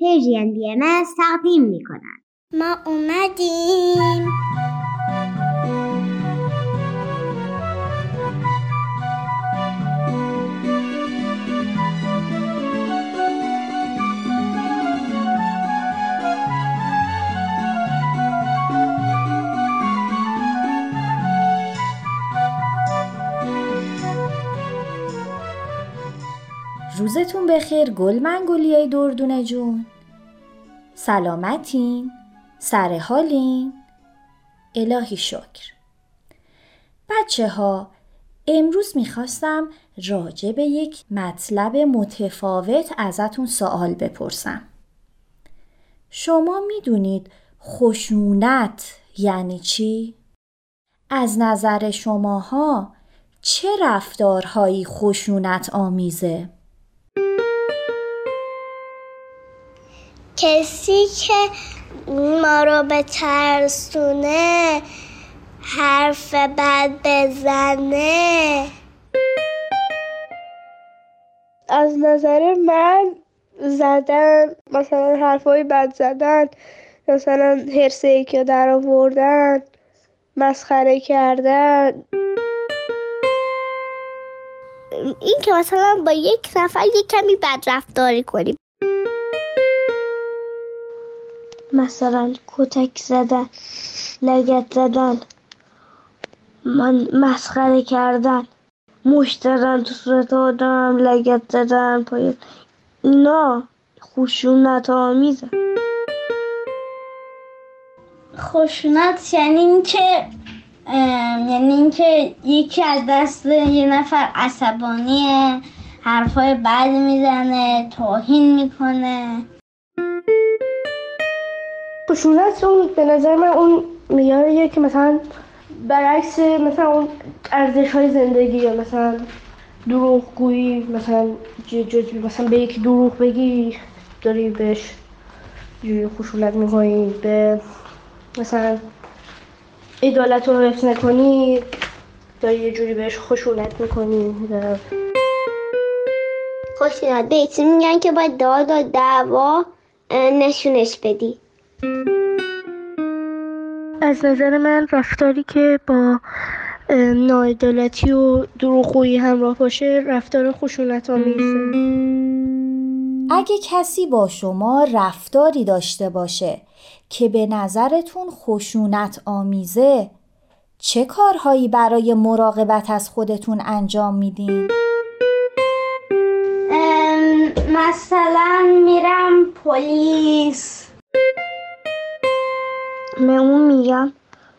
پیجین بی ام تقدیم می کنند. ما اومدیم روزتون بخیر گل منگولیای دردونه جون سلامتین سر حالین الهی شکر بچه ها امروز می‌خواستم راجع به یک مطلب متفاوت ازتون سوال بپرسم شما می‌دونید خشونت یعنی چی؟ از نظر شماها چه رفتارهایی خشونت آمیزه؟ کسی که ما رو به ترسونه حرف بد بزنه. از نظر من زدن مثلا حرفای بد زدن مثلا هرسه که در آوردن مسخره کردن. این که مثلا با یک نفر یک کمی بد رفتاری کنیم. مثلا کتک زدن لگت زدن من مسخره کردن مشت زدن تو صورت آدم لگت زدن پای اینا خشونت آمیزه خشونت یعنی اینکه یعنی اینکه یکی از دست یه نفر عصبانیه حرفای بد می‌زنه توهین می‌کنه. خشونت اون به نظر من اون میاره که مثلا برعکس مثلا اون ارزش های زندگی یا مثلا دروغگویی مثلا جز مثلا به یکی دروغ بگی داری بهش جوری خشونت می‌کنی به مثلا عدالت رو حفظ نکنی داری یه جوری بهش خشونت می‌کنی. خشونت. به میگن که باید داد و دعوا نشونش بدی. از نظر من رفتاری که با ناعدالتی و دروغگویی همراه باشه رفتار خشونت آمیزه اگه کسی با شما رفتاری داشته باشه که به نظرتون خشونت آمیزه چه کارهایی برای مراقبت از خودتون انجام میدین؟ مثلا میرم پلیس من اون میگم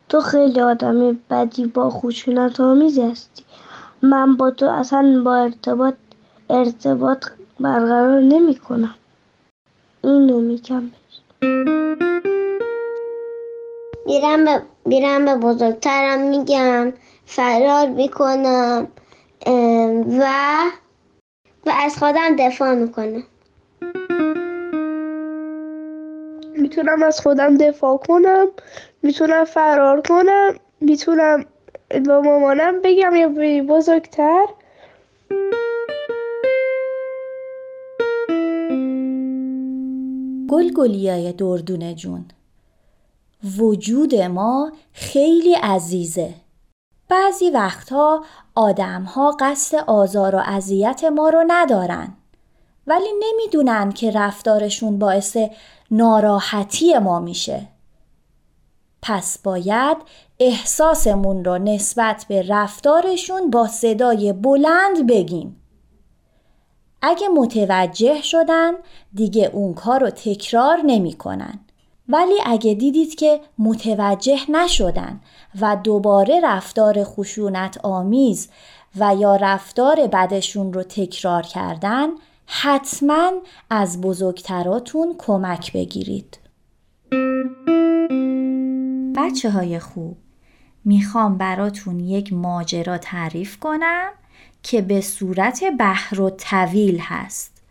تو خیلی آدم بدی با خشونت آمیز هستی. من با تو اصلا با ارتباط ارتباط برقرار نمی کنم. اینو میگم میرم به, میرم به بزرگترم میگم فرار می‌کنم و و از خودم دفاع می‌کنم. می‌تونم از خودم دفاع کنم می‌تونم فرار کنم می‌تونم با مامانم بگم یا بزرگتر. گلگلیای دردونه جون. وجود ما خیلی عزیزه. بعضی وقتها آدمها قصد آزار و اذیت ما رو ندارن. ولی نمی‌دونن که رفتارشون باعث ناراحتی ما میشه پس باید احساسمون رو نسبت به رفتارشون با صدای بلند بگیم اگه متوجه شدن دیگه اون کار رو تکرار نمی کنن. ولی اگه دیدید که متوجه نشدن و دوباره رفتار خشونت آمیز و یا رفتار بدشون رو تکرار کردن حتما از بزرگتراتون کمک بگیرید. بچه های خوب می‌خوام براتون یک ماجرا تعریف کنم که به صورت بحر و طویل هست.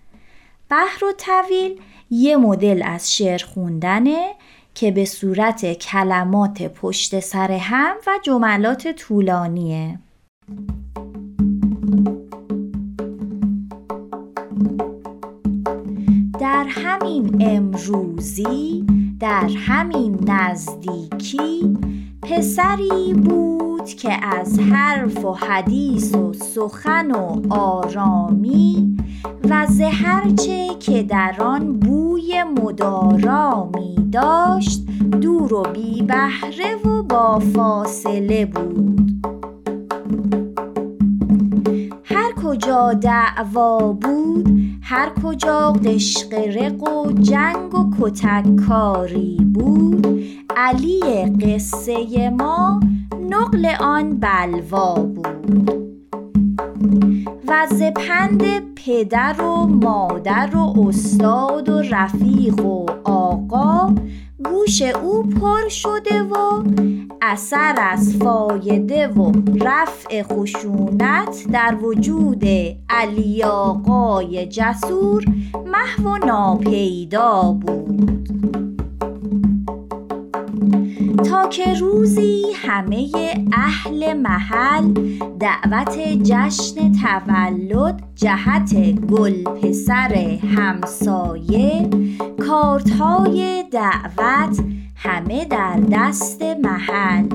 بحر و طویل یه مدل از شعر خوندنه که به صورت کلمات پشت سر هم و جملات طولانیه. در همین امروزی در همین نزدیکی پسری بود که از حرف و حدیث و سخن و آرامی و ز هرچه که در آن بوی مدارامی داشت دور و بی بهره و با فاصله بود. کجا دعوا بود؟ هر کجا قشقرق و جنگ و کتککاری بود. علی قصه ما نقل آن بلوا بود. و ز پند پدر و مادر و استاد و رفیق و آقا گوش او پر شده و اثر از فایده و رفع خشونت در وجود علی آقای جسور محو ناپیدا بود. تا که روزی همه اهل محل دعوت جشن تولد جهت گل پسر همسایه کارت های دعوت همه در دست محل.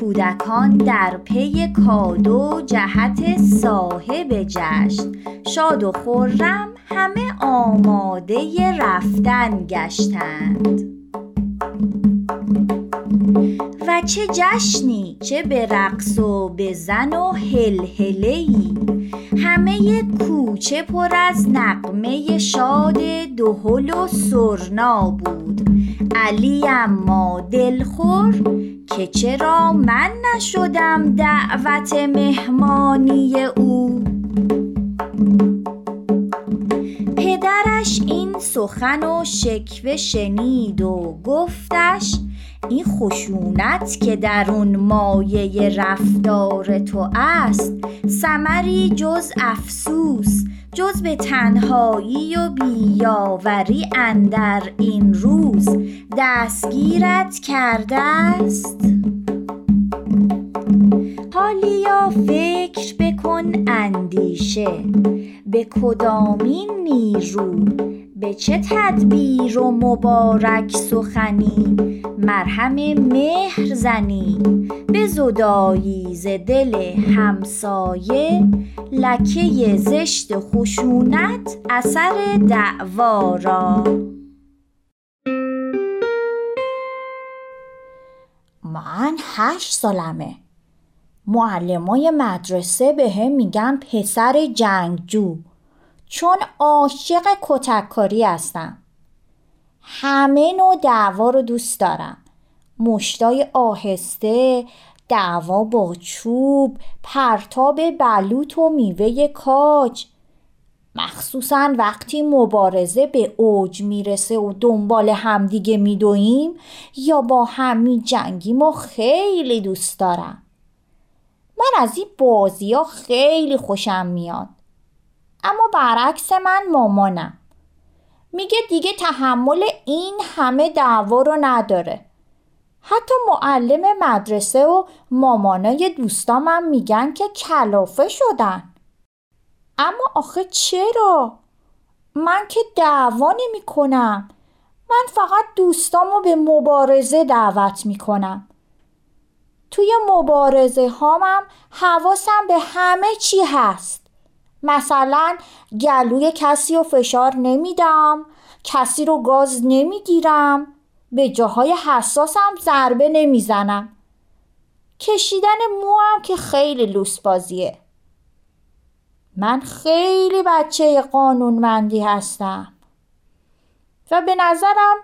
کودکان در پی کادو جهت صاحب جشن. شاد و خرم همه آماده رفتن گشتند. و چه جشنی چه به رقص و به زن و هلهله ای همه کوچه پر از نغمه شاد دهل و سرنا بود. علی اما دلخور که چرا من نشدم دعوت مهمانی او. پدرش این سخن و شکوه شنید و گفتش این خشونت که در اون مایه رفتار تو است ثمری جز افسوس جز به تنهایی و بیاوری اندر این روز دستگیرت کرده است. حالیا فکر بکن اندیشه به کدامین نیرو به چه تدبیر و مبارک سخنی؟ مرهم مهر زنی به زدایی ز دل همسایه لکه زشت خشونت اثر دعوا را. من هشت سالمه. معلمای مدرسه به هم میگن پسر جنگجو. چون عاشق کتککاری هستم. همه نوع دعوا رو دوست دارم. مشتای آهسته دعوا با چوب پرتاب بلوط و میوه کاج. مخصوصا وقتی مبارزه به اوج می‌رسه و دنبال همدیگه میدویم یا با هم میجنگیم و خیلی دوست دارم. من از این بازی ها خیلی خوشم میاد. اما برعکس من مامانم. میگه دیگه تحمل این همه دعوا رو نداره. حتی معلم مدرسه و مامانای دوستامم میگن که کلافه شدن. اما آخه چرا؟ من که دعوا نمی کنم من فقط دوستامو به مبارزه دعوت می‌کنم. توی مبارزه هامم حواسم به همه چی هست. مثلا گلوی کسی رو فشار نمیدم کسی رو گاز نمی‌گیرم به جاهای حساسم ضربه نمی‌زنم. کشیدن موام که خیلی لوس بازیه. من خیلی بچه قانونمندی هستم. و به نظرم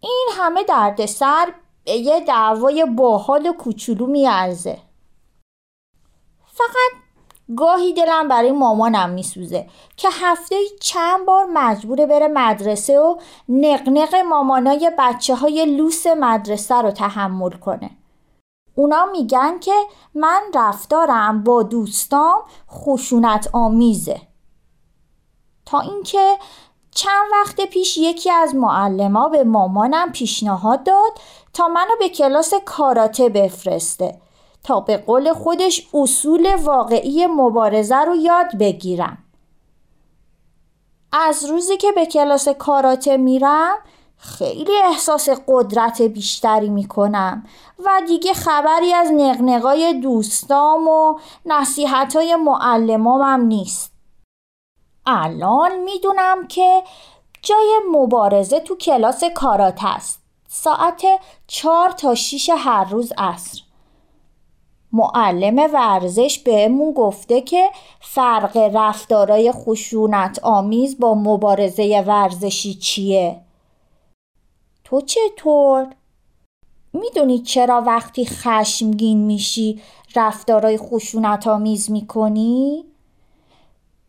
این همه دردسر به یه دعوای باحال و کوچولو میارزه. فقط گاهی دلم برای مامانم میسوزه که هفته چند بار مجبوره بره مدرسه و نقنق مامانای بچه های لوس مدرسه رو تحمل کنه. اونا میگن که من رفتارم با دوستام خشونت آمیزه. تا اینکه چند وقت پیش یکی از معلما به مامانم پیشنهاد داد تا منو به کلاس کاراته بفرسته. تا به قول خودش اصول واقعی مبارزه رو یاد بگیرم. از روزی که به کلاس کاراته میرم خیلی احساس قدرت بیشتری می‌کنم و دیگه خبری از نقنقای دوستام و نصیحتای معلمامم نیست. الان می‌دونم که جای مبارزه تو کلاس کارات است. ساعت چهار تا شیش هر روز عصر. معلم ورزش بهمون گفته که فرق رفتارای خشونت آمیز با مبارزه ورزشی چیه؟ تو چطور؟ می‌دونی چرا وقتی خشمگین میشی رفتارای خشونت آمیز می‌کنی؟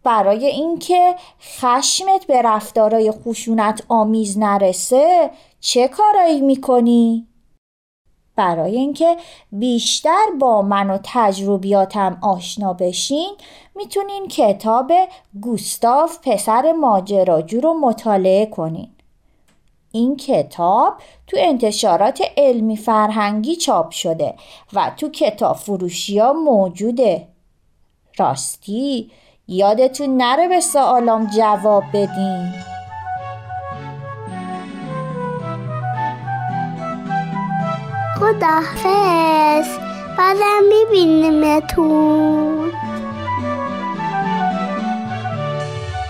برای اینکه خشمت به رفتارای خشونت آمیز نرسه چه کارایی می‌کنی؟ برای اینکه بیشتر با من و تجربیاتم آشنا بشین می‌تونین کتاب گوستاف پسر ماجراجو رو مطالعه کنین. این کتاب تو انتشارات علمی فرهنگی چاپ شده و تو کتاب فروشی ها موجوده. راستی یادتون نره به سوالام جواب بدین. خداحافظ. بعدم میبینیمتون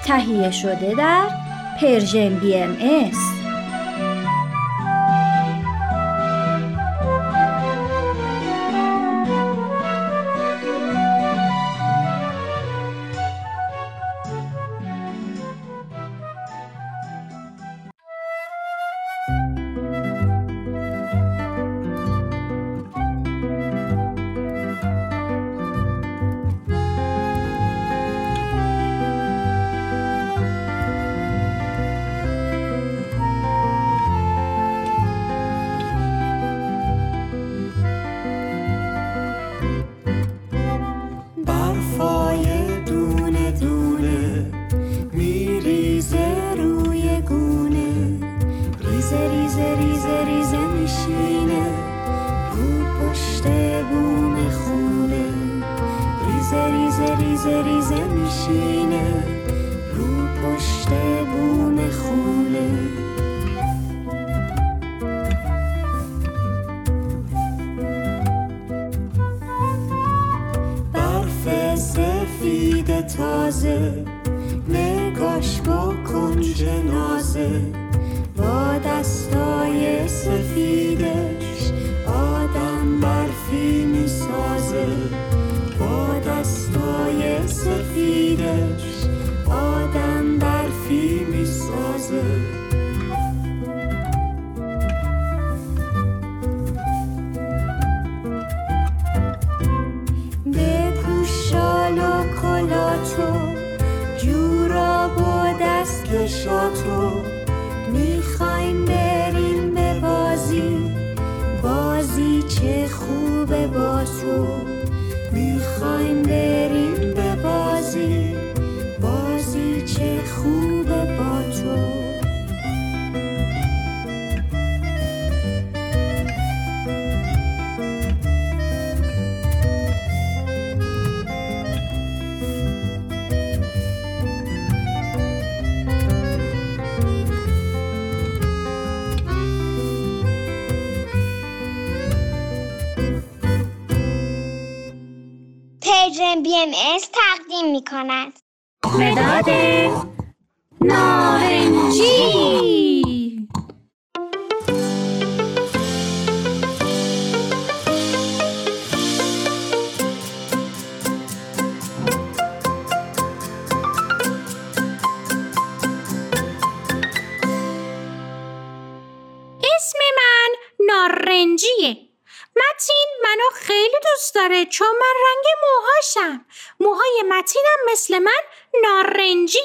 تهیه شده در Persian BMS تازه نگاش بکن جنازه با دستای سفیدش آدم برفی می‌سازه. تو اس تقدیم می کند مداد نارنجی.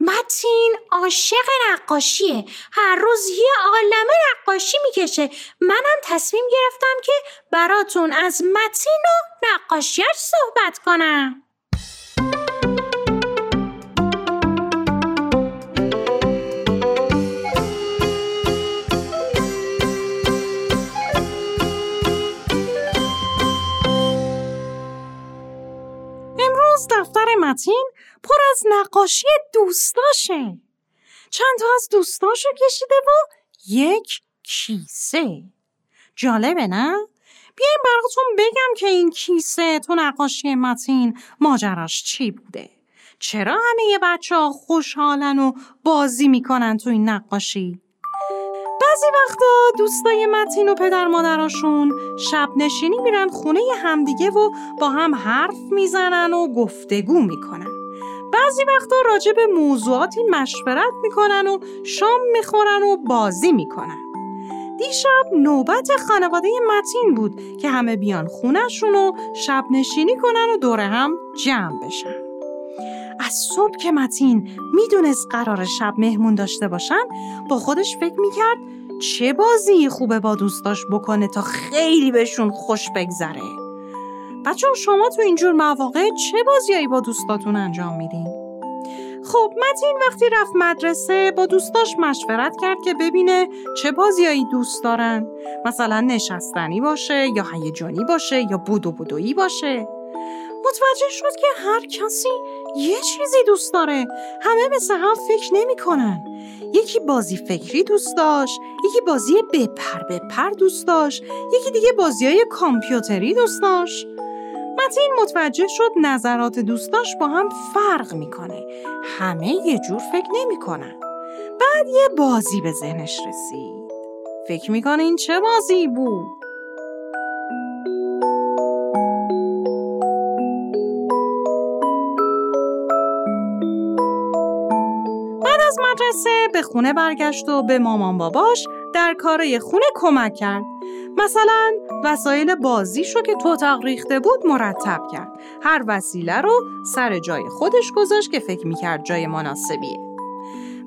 متین عاشق نقاشیه. هر روز یه عالمه نقاشی می‌کشه. منم تصمیم گرفتم که براتون از متین و نقاشیش صحبت کنم. دفتر متین پر از نقاشی دوستاشه. چند تا از دوستاشو کشیده و یک کیسه. جالبه نه؟ بیایم براتون بگم که این کیسه تو نقاشی متین ماجراش چی بوده. چرا همه بچه ها خوشحالن و بازی می‌کنن تو این نقاشی؟ بعضی وقتا دوستای متین و پدر مادراشون شب نشینی میرن خونه همدیگه و با هم حرف می‌زنن و گفتگو می‌کنن. بعضی وقتا راجع به موضوعاتی مشورت می‌کنن و شام می‌خورن و بازی می‌کنن. دیشب نوبت خانواده متین بود که همه بیان خونهشون و شب نشینی کنن و دور هم جمع بشن. از صبح که متین می‌دونست قرار شب مهمون داشته باشن با خودش فکر می‌کرد چه بازی خوبه با دوستاش بکنه تا خیلی بهشون خوش بگذره؟ بچه شما تو اینجور مواقع چه بازیایی با دوستاتون انجام میدین؟ خب متین وقتی رفت مدرسه با دوستاش مشورت کرد که ببینه چه بازیایی دوست دارن. مثلا نشستنی باشه یا هیجانی باشه یا بودو بودویی باشه. متوجه شد که هر کسی یه چیزی دوست داره. همه مثل هم فکر نمی کنن. یکی بازی فکری دوست داشت یکی بازی بپر بپر دوست داشت یکی دیگه بازی های کامپیوتری دوست داشت. متین متوجه شد نظرات دوستاش با هم فرق می‌کنه. همه یه جور فکر نمی‌کنن. بعد یه بازی به ذهنش رسید. فکر می‌کنه این چه بازی بود؟ از مدرسه به خونه برگشت و به مامان باباش در کارای خونه کمک کرد. مثلا وسایل بازیشو که تو ریخته بود مرتب کرد. هر وسیله رو سر جای خودش گذاشت که فکر می‌کرد جای مناسبیه.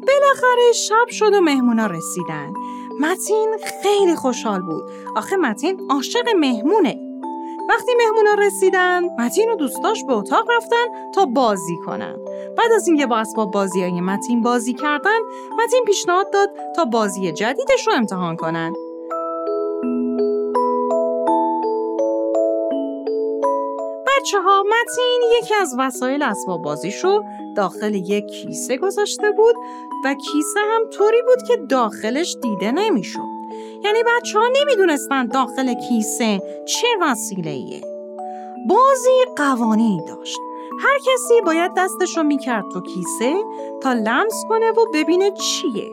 بالاخره شب شد و مهمونا رسیدن. متین خیلی خوشحال بود. آخه متین عاشق مهمونه. وقتی مهمونا رسیدن متین و دوستاش به اتاق رفتن تا بازی کنن بعد از اینکه با اسباب بازی های متین بازی کردن متین پیشنهاد داد تا بازی جدیدش رو امتحان کنن بچه ها متین یکی از وسایل اسباب بازیشو داخل یک کیسه گذاشته بود و کیسه هم طوری بود که داخلش دیده نمی‌شد. یعنی بچه ها نمی‌دونستن داخل کیسه چه وسیله ایه. بازی قوانینی داشت. هر کسی باید دستش رو می‌کرد تو کیسه تا لمس کنه و ببینه چیه.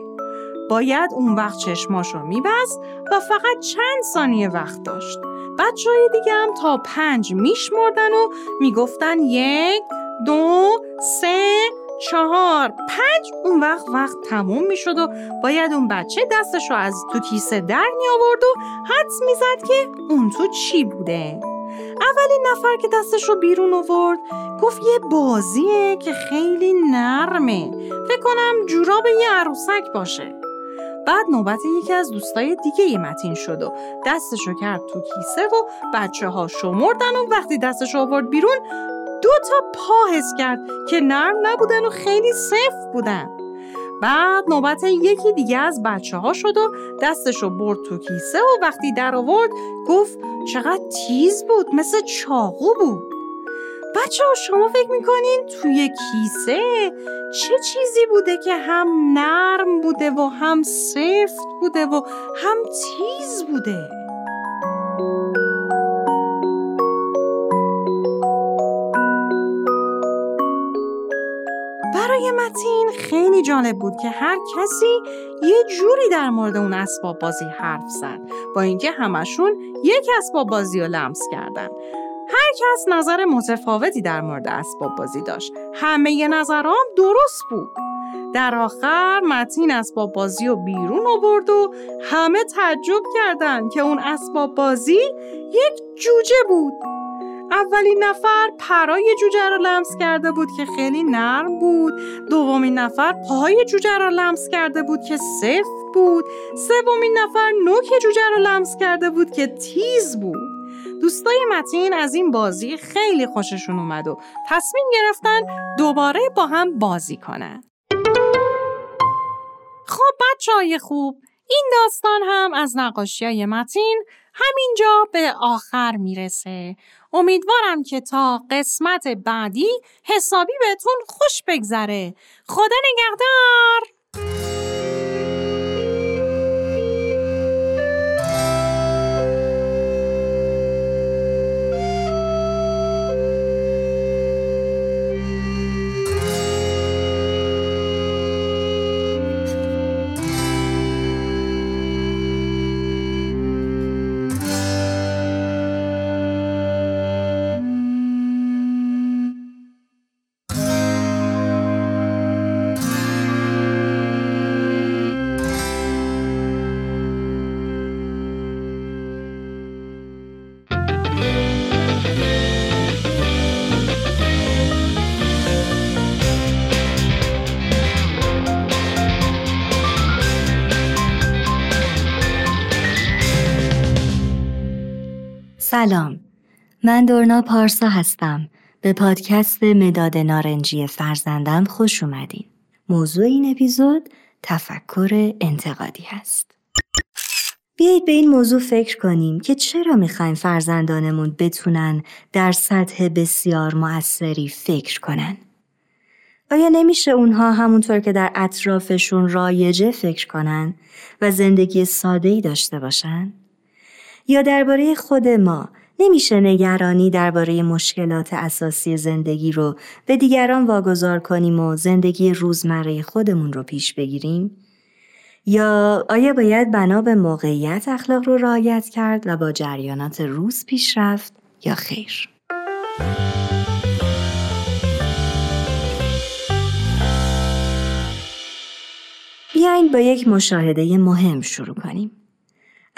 باید اون وقت چشماش رو میبست و فقط چند ثانیه وقت داشت. بچه های دیگه هم تا پنج میشمردن و می‌گفتن یک، دو، سه، چهار، پنج اون وقت وقت تموم می‌شد و باید اون بچه دستش رو از تو کیسه در می آورد و حدس می‌زد که اون تو چی بوده. اولین نفر که دستش رو بیرون آورد گفت یه بازیه که خیلی نرمه فکر کنم جوراب یه عروسک باشه بعد نوبت یکی از دوستای دیگه ی متین شد و دستشو کرد تو کیسه و بچه ها شمردن و وقتی دستش آورد بیرون دو تا پا حس کرد که نرم نبودن و خیلی سفت بودن. بعد نوبت یکی دیگه از بچه ها شد و دستشو برد تو کیسه و وقتی در آورد گفت چقدر تیز بود مثل چاقو بود. بچه ها شما فکر می‌کنین توی کیسه چه چیزی بوده که هم نرم بوده و هم سفت بوده و هم تیز بوده؟ برای متین خیلی جالب بود که هر کسی یه جوری در مورد اون اسباب بازی حرف زد با اینکه همشون یک اسباب بازی رو لمس کردن هر کس نظر متفاوتی در مورد اسباب بازی داشت. همه نظرام درست بود. در آخر متین اسباب بازی رو بیرون آورد و همه تعجب کردند که اون اسباب بازی یک جوجه بود. اولین نفر پرای جوجه را لمس کرده بود که خیلی نرم بود. دومین نفر پای جوجه را لمس کرده بود که سفت بود. سومین نفر نوک جوجه را لمس کرده بود که تیز بود. دوستای متین از این بازی خیلی خوششون اومد و تصمیم گرفتن دوباره با هم بازی کنن. خب بچه های خوب این داستان هم از نقاشی های متین همینجا به آخر می‌رسه. امیدوارم که تا قسمت بعدی حسابی بهتون خوش بگذره. خدا نگهدار! سلام. من دورنا پارسا هستم. به پادکست مداد نارنجی فرزندم خوش اومدین. موضوع این اپیزود تفکر انتقادی هست. بیایید به این موضوع فکر کنیم که چرا می‌خوایم فرزندانمون بتونن در سطح بسیار مؤثری فکر کنن؟ آیا نمیشه اونها همونطور که در اطرافشون رایجه فکر کنن و زندگی ساده ای داشته باشن؟ یا درباره خود ما نمیشه نگرانی درباره مشکلات اساسی زندگی رو به دیگران واگذار کنیم و زندگی روزمره خودمون رو پیش بگیریم؟ یا آیا باید بنا به موقعیت اخلاق رو رعایت کرد و با جریانات روز پیش رفت یا خیر؟ بیاین با یک مشاهده مهم شروع کنیم.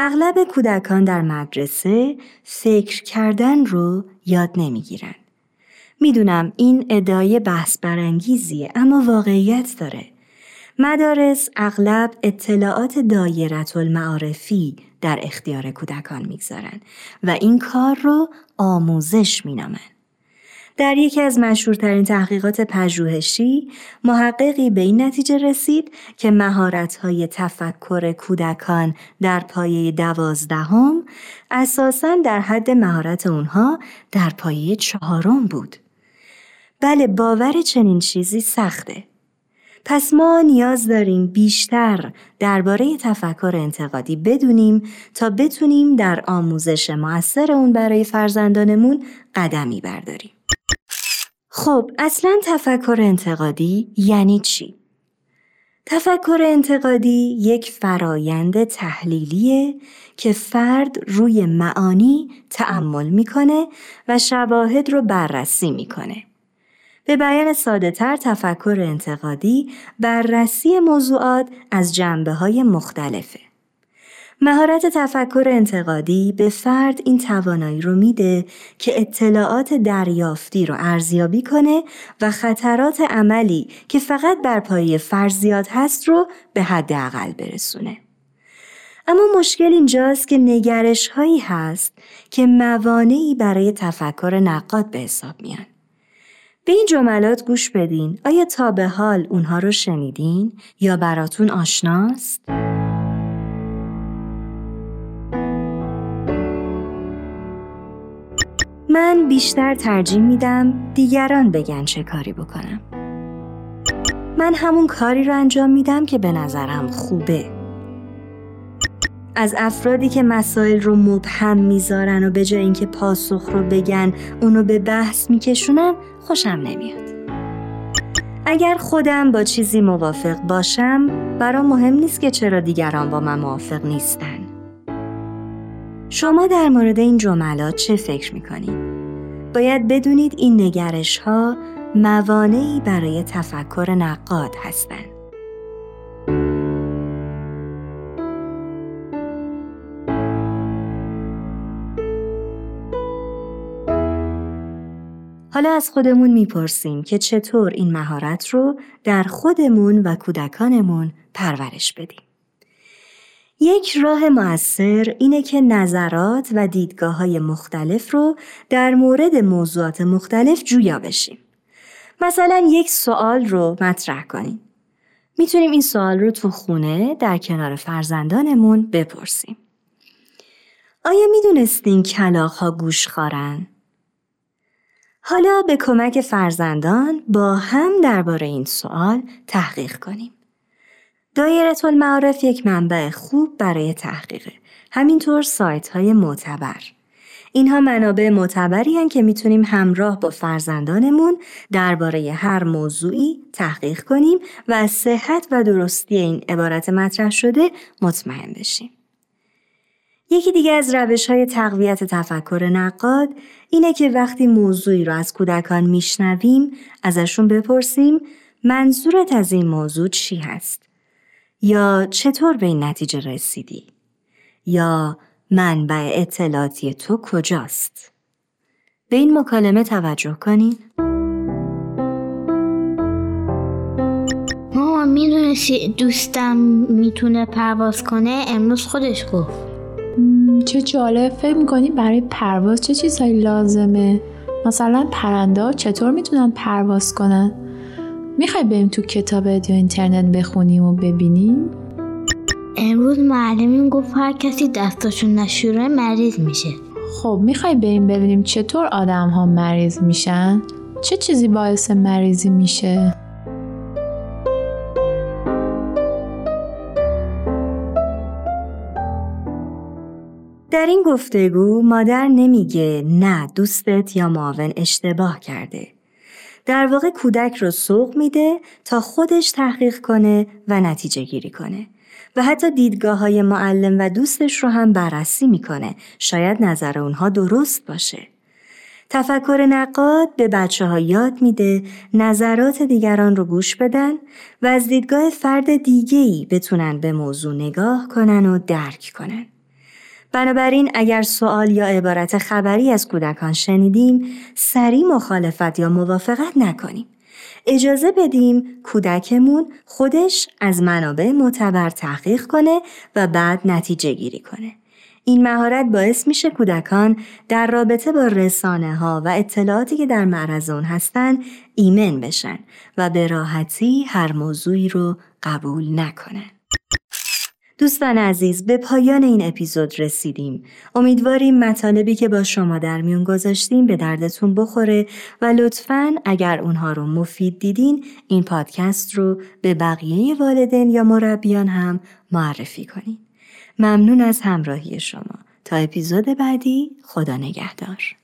اغلب کودکان در مدرسه فکر کردن رو یاد نمی‌گیرن. می‌دونم این ادعای بحث برانگیزیه اما واقعیت داره. مدارس اغلب اطلاعات دایرت المعارفی در اختیار کودکان می‌گذارن و این کار رو آموزش مینامن. در یکی از مشهورترین تحقیقات پژوهشی محققی به این نتیجه رسید که مهارت‌های تفکر کودکان در پایه دوازدهم اساساً در حد مهارت اونها در پایه چهارم بود. بله باور چنین چیزی سخته. پس ما نیاز داریم بیشتر درباره تفکر انتقادی بدونیم تا بتونیم در آموزش موثر اون برای فرزندانمون قدمی برداریم. خب اصلا تفکر انتقادی یعنی چی؟ تفکر انتقادی یک فرایند تحلیلیه که فرد روی معانی تعمل می‌کنه و شواهد رو بررسی می‌کنه. به بیان ساده تر تفکر انتقادی بررسی موضوعات از جنبه های مختلفه. مهارت تفکر انتقادی به فرد این توانایی رو میده که اطلاعات دریافتی رو ارزیابی کنه و خطرات عملی که فقط بر پایه فرضیات هست رو به حداقل برسونه. اما مشکل اینجاست که نگرش هایی هست که موانعی برای تفکر نقاد به حساب میان. به این جملات گوش بدین. آیا تا به حال اونها رو شنیدین یا براتون آشناست؟ من بیشتر ترجیح میدم دیگران بگن چه کاری بکنم. من همون کاری رو انجام میدم که به نظرم خوبه. از افرادی که مسائل رو مبهم می‌ذارن و به جای اینکه پاسخ رو بگن اونو به بحث میکشونن خوشم نمیاد. اگر خودم با چیزی موافق باشم برام مهم نیست که چرا دیگران با من موافق نیستن. شما در مورد این جملات چه فکر می‌کنید؟ باید بدونید این نگرش ها موانعی برای تفکر نقاد هستند. حالا از خودمون می‌پرسیم که چطور این مهارت رو در خودمون و کودکانمون پرورش بدیم. یک راه مؤثر اینه که نظرات و دیدگاه های مختلف رو در مورد موضوعات مختلف جویا بشیم. مثلا یک سوال رو مطرح کنیم. می‌تونیم این سوال رو تو خونه در کنار فرزندانمون بپرسیم. آیا می‌دونستین کلاق ها گوش خارن؟ حالا به کمک فرزندان با هم درباره این سوال تحقیق کنیم. دایره المعارف یک منبع خوب برای تحقیقه. همینطور سایت های معتبر. اینها منابع معتبری هن که می‌تونیم همراه با فرزندانمون درباره هر موضوعی تحقیق کنیم و از صحت و درستی این عبارت مطرح شده مطمئن بشیم. یکی دیگه از روش های تقویت تفکر نقاد اینه که وقتی موضوعی رو از کودکان میشنویم ازشون بپرسیم منظورت از این موضوع چی هست؟ یا چطور به این نتیجه رسیدی؟ یا منبع اطلاعاتی تو کجاست؟ به این مکالمه توجه کنین. ماما می‌دونستی دوستم می‌تونه پرواز کنه امروز خودش گفت چه جالب فکر می‌کنی برای پرواز چه چیزهایی لازمه مثلا پرنده چطور می‌تونن پرواز کنن می‌خوای بریم تو کتاب یا اینترنت بخونیم و ببینیم؟ امروز معلمین گفت هر کسی دستاشون نشوره مریض میشه. خب می‌خوای بریم ببینیم چطور آدم ها مریض میشن؟ چه چیزی باعث مریضی میشه؟ در این گفتگو مادر نمیگه نه دوستت یا معاون اشتباه کرده. در واقع کودک رو سوق میده تا خودش تحقیق کنه و نتیجه گیری کنه. و حتی دیدگاه های معلم و دوستش رو هم بررسی می‌کنه. شاید نظر اونها درست باشه. تفکر نقاد به بچه ها یاد میده نظرات دیگران رو گوش بدن و از دیدگاه فرد دیگهی بتونن به موضوع نگاه کنن و درک کنن. بنابراین اگر سوال یا عبارت خبری از کودکان شنیدیم سریع مخالفت یا موافقت نکنیم. اجازه بدیم کودکمون خودش از منابع معتبر تحقیق کنه و بعد نتیجه گیری کنه. این مهارت باعث میشه کودکان در رابطه با رسانه ها و اطلاعاتی که در معرض اون هستن ایمن بشن و به راحتی هر موضوعی رو قبول نکنن. دوستان عزیز به پایان این اپیزود رسیدیم. امیدواریم مطالبی که با شما در میون گذاشتیم به دردتون بخوره و لطفا اگر اونها رو مفید دیدین این پادکست رو به بقیه والدین یا مربیان هم معرفی کنین. ممنون از همراهی شما. تا اپیزود بعدی خدا نگهدار.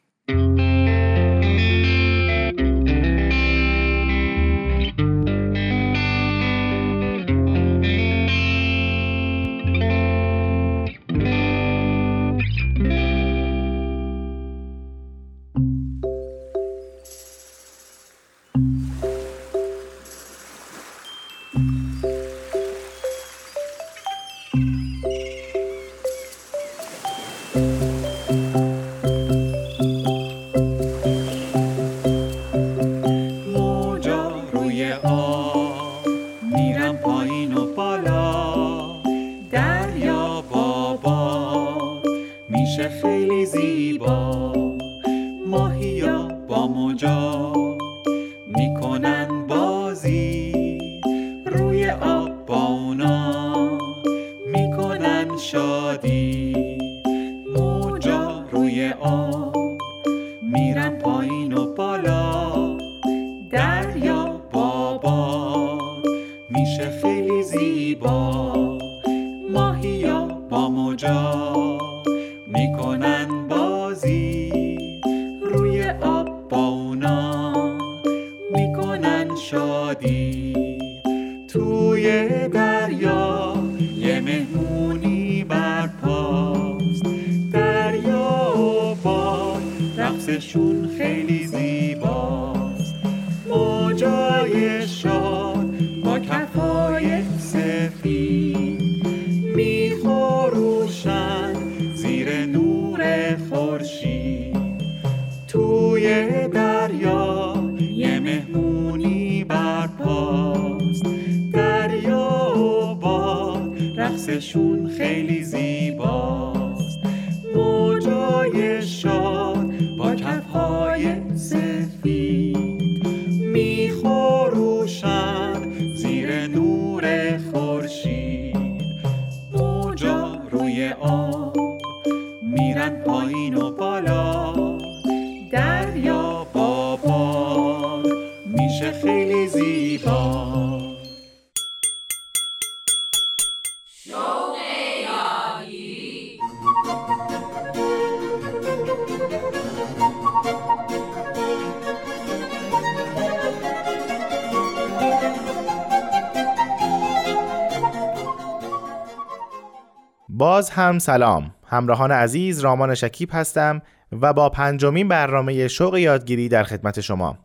هم سلام. همراهان عزیز رامان شکیب هستم و با پنجمین برنامه شوق یادگیری در خدمت شما.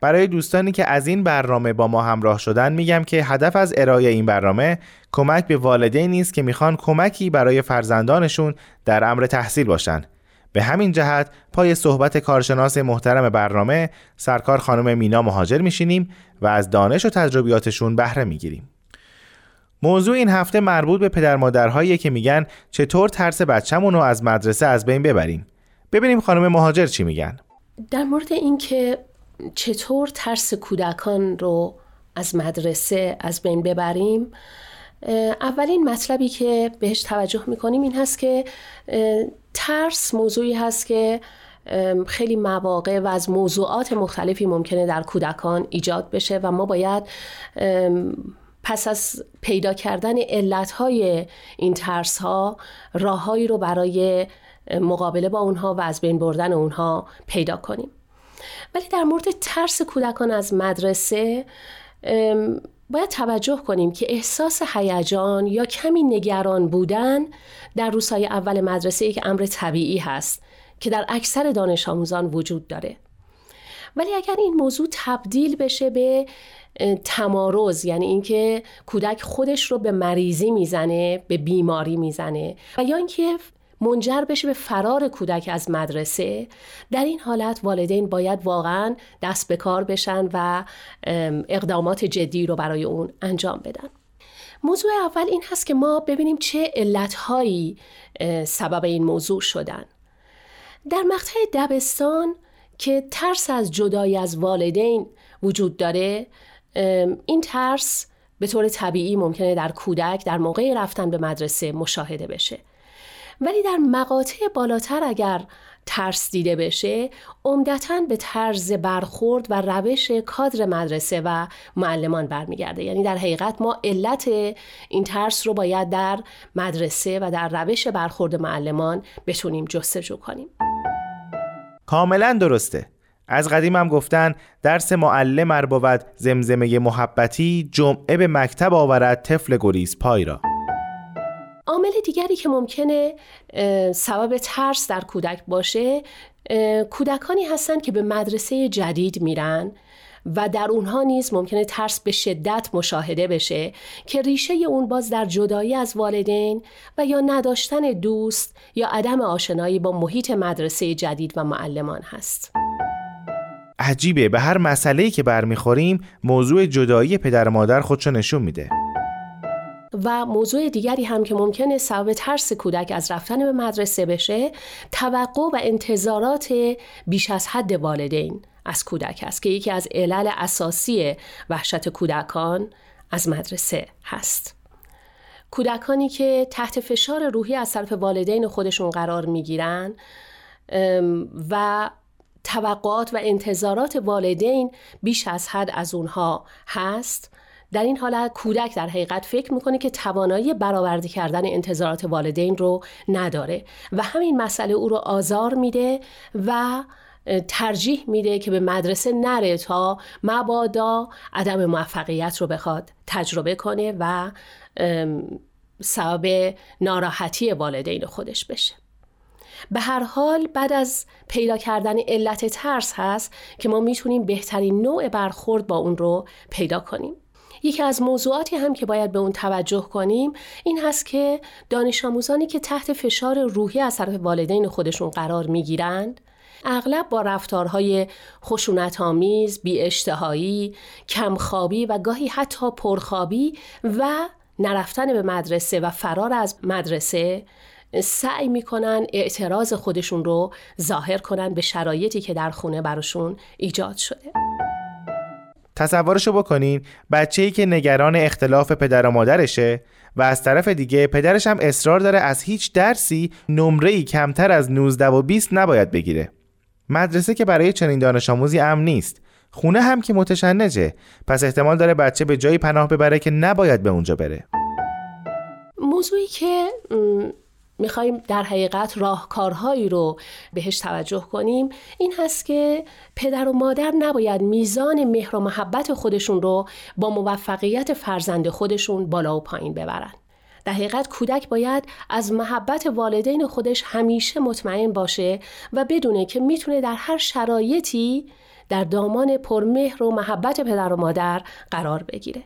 برای دوستانی که از این برنامه با ما همراه شدن میگم که هدف از ارائه این برنامه کمک به والدینی است که می‌خوان کمکی برای فرزندانشون در امر تحصیل باشن. به همین جهت پای صحبت کارشناس محترم برنامه سرکار خانم مینا مهاجر میشینیم و از دانش و تجربیاتشون بهره می‌گیریم. موضوع این هفته مربوط به پدر مادرهایی که میگن چطور ترس بچه‌مون رو از مدرسه از بین ببریم. ببینیم خانم مهاجر چی میگن. در مورد اینکه چطور ترس کودکان رو از مدرسه از بین ببریم اولین مطلبی که بهش توجه می‌کنیم این هست که ترس موضوعی هست که خیلی مواقع و از موضوعات مختلفی ممکنه در کودکان ایجاد بشه و ما باید پس از پیدا کردن علتهای این ترس ها راههایی رو برای مقابله با اونها و از بین بردن اونها پیدا کنیم. ولی در مورد ترس کودکان از مدرسه باید توجه کنیم که احساس هیجان یا کمی نگران بودن در روزهای اول مدرسه یک امر طبیعی هست که در اکثر دانش آموزان وجود داره. ولی اگر این موضوع تبدیل بشه به تمارز یعنی اینکه کودک خودش رو به مریضی می‌زنه به بیماری می‌زنه و یا اینکه منجر بشه به فرار کودک از مدرسه. در این حالت والدین باید واقعا دست به کار بشن و اقدامات جدی رو برای اون انجام بدن. موضوع اول این هست که ما ببینیم چه علتهایی سبب این موضوع شدن. در مقطع دبستان که ترس از جدایی از والدین وجود داره این ترس به طور طبیعی ممکنه در کودک در موقع رفتن به مدرسه مشاهده بشه. ولی در مقاطع بالاتر اگر ترس دیده بشه عمدتا به طرز برخورد و روش کادر مدرسه و معلمان برمیگرده. یعنی در حقیقت ما علت این ترس رو باید در مدرسه و در روش برخورد معلمان بتونیم جستجو کنیم. کاملا درسته. از قدیم هم گفتن درس معلم ار بود زمزمه محبتی جمعه به مکتب آورد طفل گریز پای را عامل دیگری که ممکنه سبب ترس در کودک باشه کودکانی هستند که به مدرسه جدید میرن و در اونها نیز ممکنه ترس به شدت مشاهده بشه که ریشه اون باز در جدایی از والدین و یا نداشتن دوست یا عدم آشنایی با محیط مدرسه جدید و معلمان هست. عجیبه به هر مسئله‌ای که برمیخوریم موضوع جدایی پدر مادر خودشو نشون میده. و موضوع دیگری هم که ممکنه سبب ترس کودک از رفتن به مدرسه بشه توقع و انتظارات بیش از حد والدین از کودک است که یکی از علل اساسی وحشت کودکان از مدرسه هست کودکانی که تحت فشار روحی از طرف والدین خودشون قرار می‌گیرن و توقعات و انتظارات والدین بیش از حد از اونها هست. در این حالت کودک در حقیقت فکر می‌کنه که توانایی برآورده کردن انتظارات والدین رو نداره و همین مسئله او رو آزار میده و ترجیح میده که به مدرسه نره تا مبادا عدم موفقیت رو بخواد تجربه کنه و سبب ناراحتی والدین خودش بشه. به هر حال بعد از پیدا کردن علت ترس هست که ما می‌تونیم بهترین نوع برخورد با اون رو پیدا کنیم. یکی از موضوعاتی هم که باید به اون توجه کنیم این هست که دانش آموزانی که تحت فشار روحی از طرف والدین خودشون قرار می‌گیرند اغلب با رفتارهای خشونت آمیز، بی اشتهایی، کمخوابی و گاهی حتی پرخوابی و نرفتن به مدرسه و فرار از مدرسه سعی می‌کنن اعتراض خودشون رو ظاهر کنن به شرایطی که در خونه براشون ایجاد شده. تصورشو بکنین بچه ای که نگران اختلاف پدر و مادرشه و از طرف دیگه پدرش هم اصرار داره از هیچ درسی نمره ای کمتر از 19 و 20 نباید بگیره. مدرسه که برای چنین دانش آموزی امن نیست. خونه هم که متشنجه. پس احتمال داره بچه به جایی پناه ببره که نباید به اونجا بره. موضوعی که می‌خوایم در حقیقت راهکارهایی رو بهش توجه کنیم. این هست که پدر و مادر نباید میزان مهر و محبت خودشون رو با موفقیت فرزند خودشون بالا و پایین ببرن. در حقیقت کودک باید از محبت والدین خودش همیشه مطمئن باشه و بدونه که می‌تونه در هر شرایطی در دامان پرمهر و محبت پدر و مادر قرار بگیره.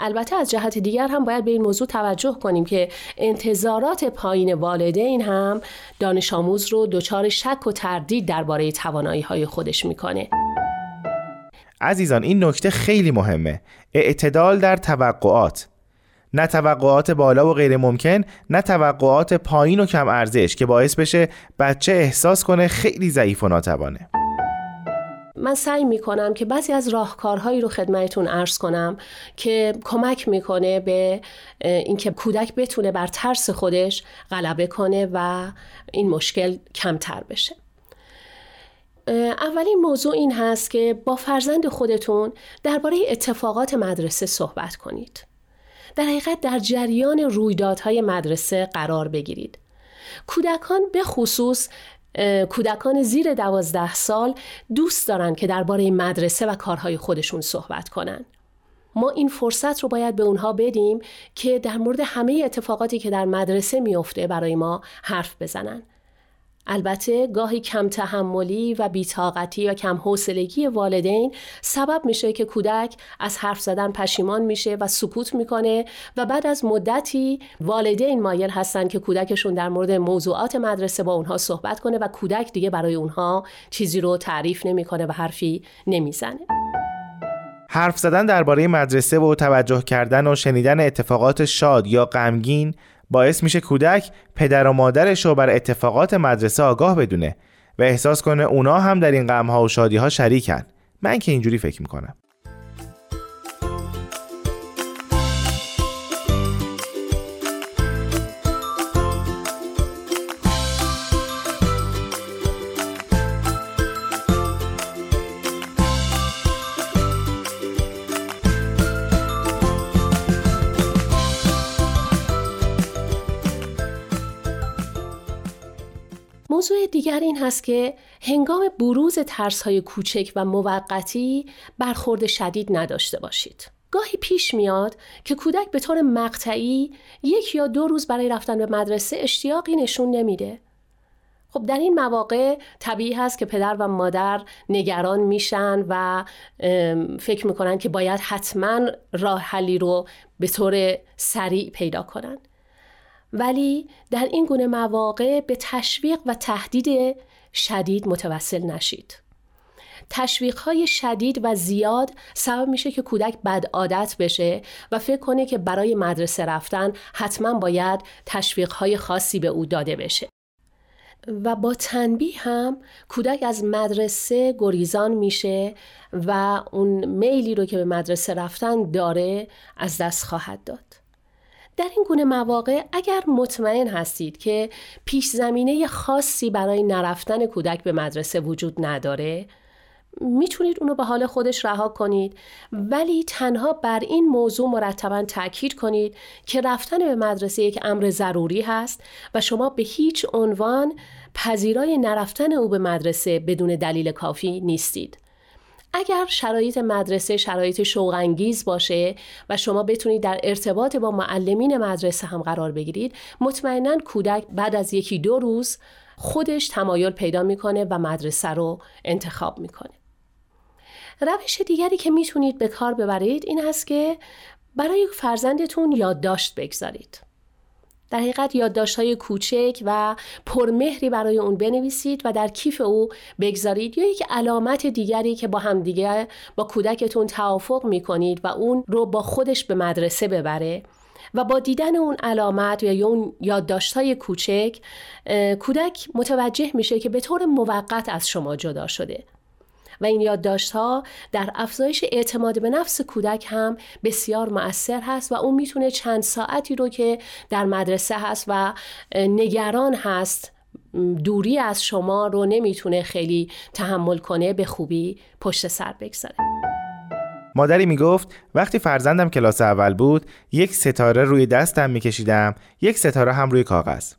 البته از جهت دیگر هم باید به این موضوع توجه کنیم که انتظارات پایین والدین هم دانش آموز رو دچار شک و تردید درباره توانایی های خودش می‌کنه. عزیزان این نکته خیلی مهمه. اعتدال در توقعات. نه توقعات بالا و غیر ممکن نه توقعات پایین و کم ارزش که باعث بشه بچه احساس کنه خیلی ضعیف و ناتوانه. من سعی می‌کنم که بعضی از راهکارهایی رو خدمتتون ارز کنم که کمک می‌کنه به اینکه کودک بتونه بر ترس خودش غلبه کنه و این مشکل کمتر بشه اولین موضوع این هست که با فرزند خودتون درباره اتفاقات مدرسه صحبت کنید. در حقیقت در جریان رویدادهای مدرسه قرار بگیرید. کودکان به خصوص کودکان زیر دوازده سال دوست دارن که درباره مدرسه و کارهای خودشون صحبت کنن. ما این فرصت رو باید به اونها بدیم که در مورد همه اتفاقاتی که در مدرسه میفته برای ما حرف بزنن. البته گاهی کم تحملی و بیتاقتی و کم حوصلگی والدین سبب میشه که کودک از حرف زدن پشیمان میشه و سکوت می‌کنه و بعد از مدتی والدین مایل هستن که کودکشون در مورد موضوعات مدرسه با اونها صحبت کنه و کودک دیگه برای اونها چیزی رو تعریف نمی‌کنه و حرفی نمی‌زنه. حرف زدن درباره مدرسه و توجه کردن و شنیدن اتفاقات شاد یا غمگین باعث میشه کودک پدر و مادرش رو بر اتفاقات مدرسه آگاه بدونه و احساس کنه اونا هم در این غمها و شادیها شریکن. من که اینجوری فکر می‌کنم. موضوع دیگر این هست که هنگام بروز ترس های کوچک و موقتی برخورد شدید نداشته باشید. گاهی پیش میاد که کودک به طور مقطعی یک یا دو روز برای رفتن به مدرسه اشتیاقی نشون نمیده. خب در این مواقع طبیعی هست که پدر و مادر نگران میشن و فکر می‌کنن که باید حتما راه حلی رو به طور سریع پیدا کنن. ولی در این گونه مواقع به تشویق و تهدید شدید متوسل نشید. تشویق های شدید و زیاد سبب میشه که کودک بد عادت بشه و فکر کنه که برای مدرسه رفتن حتما باید تشویق های خاصی به او داده بشه. و با تنبیه هم کودک از مدرسه گریزان میشه و اون میلی رو که به مدرسه رفتن داره از دست خواهد داد. در این گونه مواقع اگر مطمئن هستید که پیش زمینه خاصی برای نرفتن کودک به مدرسه وجود نداره می‌تونید اونو به حال خودش رها کنید ولی تنها بر این موضوع مرتبا تاکید کنید که رفتن به مدرسه یک امر ضروری هست و شما به هیچ عنوان پذیرای نرفتن او به مدرسه بدون دلیل کافی نیستید. اگر شرایط مدرسه شرایط شوقانگیز باشه و شما بتونید در ارتباط با معلمین مدرسه هم قرار بگیرید مطمئنا کودک بعد از یکی دو روز خودش تمایل پیدا می‌کنه و مدرسه رو انتخاب می‌کنه. روش دیگری که می‌تونید به کار ببرید این هست که برای فرزندتون یادداشت بگذارید. در حقیقت یادداشت‌های کوچک و پرمهری برای اون بنویسید و در کیف او بگذارید یا یک علامت دیگری که با همدیگه با کودکتون توافق می‌کنید و اون رو با خودش به مدرسه ببره. و با دیدن اون علامت یا اون یادداشت‌های کوچک کودک متوجه میشه که به طور موقت از شما جدا شده. و این یادداشت ها در افزایش اعتماد به نفس کودک هم بسیار مؤثر هست و اون می‌تونه چند ساعتی رو که در مدرسه هست و نگران هست دوری از شما رو نمی‌تونه خیلی تحمل کنه به خوبی پشت سر بگذاره. مادری می‌گفت وقتی فرزندم کلاس اول بود یک ستاره روی دستم میکشیدم یک ستاره هم روی کاغذ.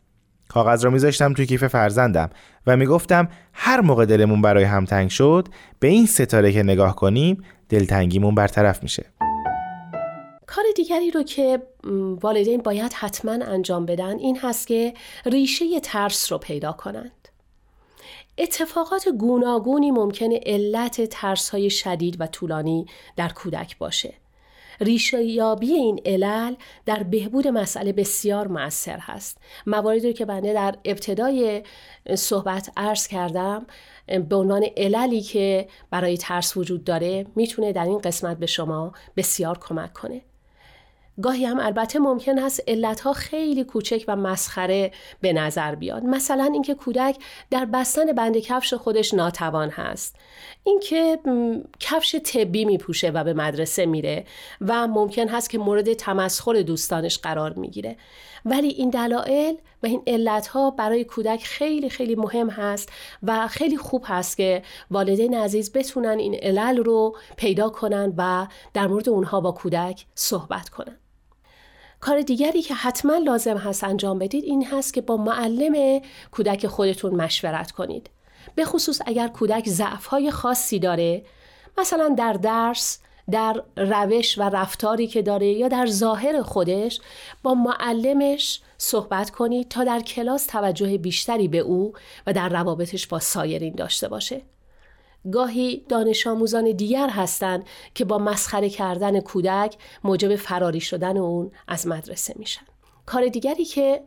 کاغذ را میذاشتم توی کیف فرزندم و می‌گفتم هر موقع دلمون برای هم تنگ شد به این ستاره که نگاه کنیم دلتنگیمون برطرف میشه. کار دیگری رو که والدین باید حتما انجام بدن این هست که ریشه ترس رو پیدا کنند. اتفاقات گوناگونی ممکنه علت ترس های شدید و طولانی در کودک باشه. ریشه یابی این علل در بهبود مسئله بسیار مؤثر هست. مواردی رو که بنده در ابتدای صحبت عرض کردم به عنوان عللی که برای ترس وجود داره می‌تونه در این قسمت به شما بسیار کمک کنه. گاهی هم البته ممکن هست علتها خیلی کوچک و مسخره به نظر بیاد. مثلا اینکه کودک در بستن بند کفش خودش ناتوان هست. اینکه کفش طبی میپوشه و به مدرسه میره و ممکن هست که مورد تمسخر دوستانش قرار می‌گیره. ولی این دلایل و این علتها برای کودک خیلی خیلی مهم هست و خیلی خوب هست که والدین عزیز بتونن این علل رو پیدا کنن و در مورد اونها با کودک صحبت کنن. کار دیگری که حتما لازم هست انجام بدید این هست که با معلم کودک خودتون مشورت کنید. به خصوص اگر کودک ضعف‌های خاصی داره مثلا در درس در روش و رفتاری که داره یا در ظاهر خودش با معلمش صحبت کنید تا در کلاس توجه بیشتری به او و در روابطش با سایرین داشته باشه. گاهی دانش آموزان دیگر هستند که با مسخره کردن کودک موجب فراری شدن اون از مدرسه میشن. کار دیگری که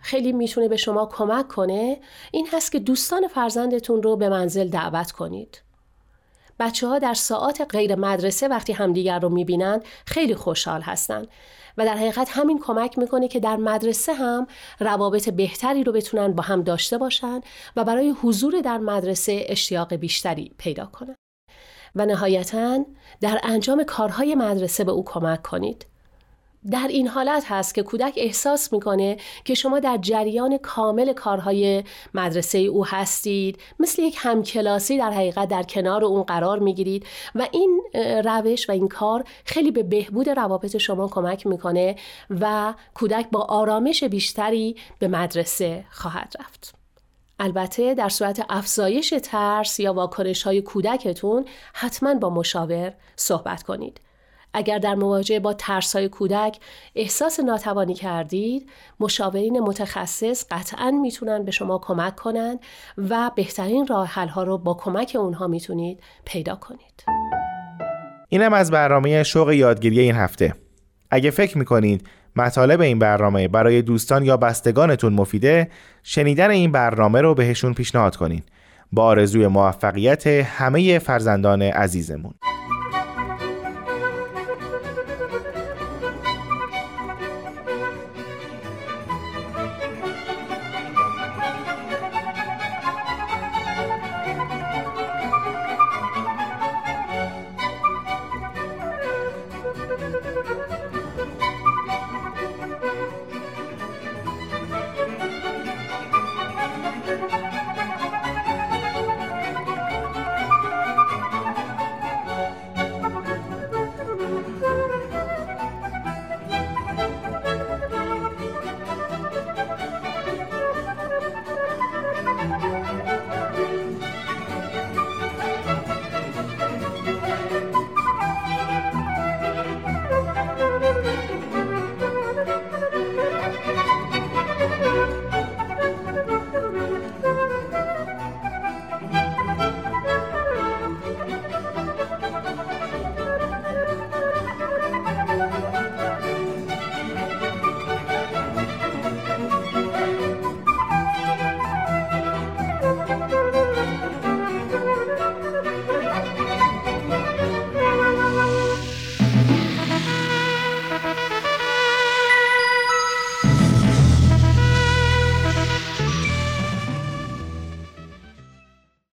خیلی می‌تونه به شما کمک کنه این هست که دوستان فرزندتون رو به منزل دعوت کنید. بچه ها در ساعات غیر مدرسه وقتی همدیگر رو می‌بینن خیلی خوشحال هستند و در حقیقت همین کمک می‌کنه که در مدرسه هم روابط بهتری رو بتونن با هم داشته باشن و برای حضور در مدرسه اشتیاق بیشتری پیدا کنن. و نهایتا در انجام کارهای مدرسه به او کمک کنید. در این حالت هست که کودک احساس می‌کنه که شما در جریان کامل کارهای مدرسه او هستید مثل یک همکلاسی در حقیقت در کنار اون قرار می‌گیرید و این روش و این کار خیلی به بهبود روابط شما کمک می‌کنه و کودک با آرامش بیشتری به مدرسه خواهد رفت. البته در صورت افزایش ترس یا واکنش های کودکتون حتما با مشاور صحبت کنید. اگر در مواجهه با ترسای کودک احساس ناتوانی کردید مشاورین متخصص قطعا می‌تونن به شما کمک کنند و بهترین راه حل ها رو با کمک اونها می‌تونید پیدا کنید. اینم از برنامه شوق یادگیری این هفته. اگه فکر می‌کنید مطالب این برنامه برای دوستان یا بستگانتون مفیده شنیدن این برنامه رو بهشون پیشنهاد کنین. با آرزوی موفقیت همه فرزندان عزیزمون.